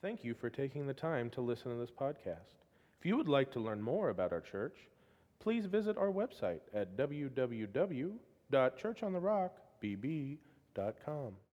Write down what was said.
Thank you for taking the time to listen to this podcast. If you would like to learn more about our church, please visit our website at www.churchontherockbb.com.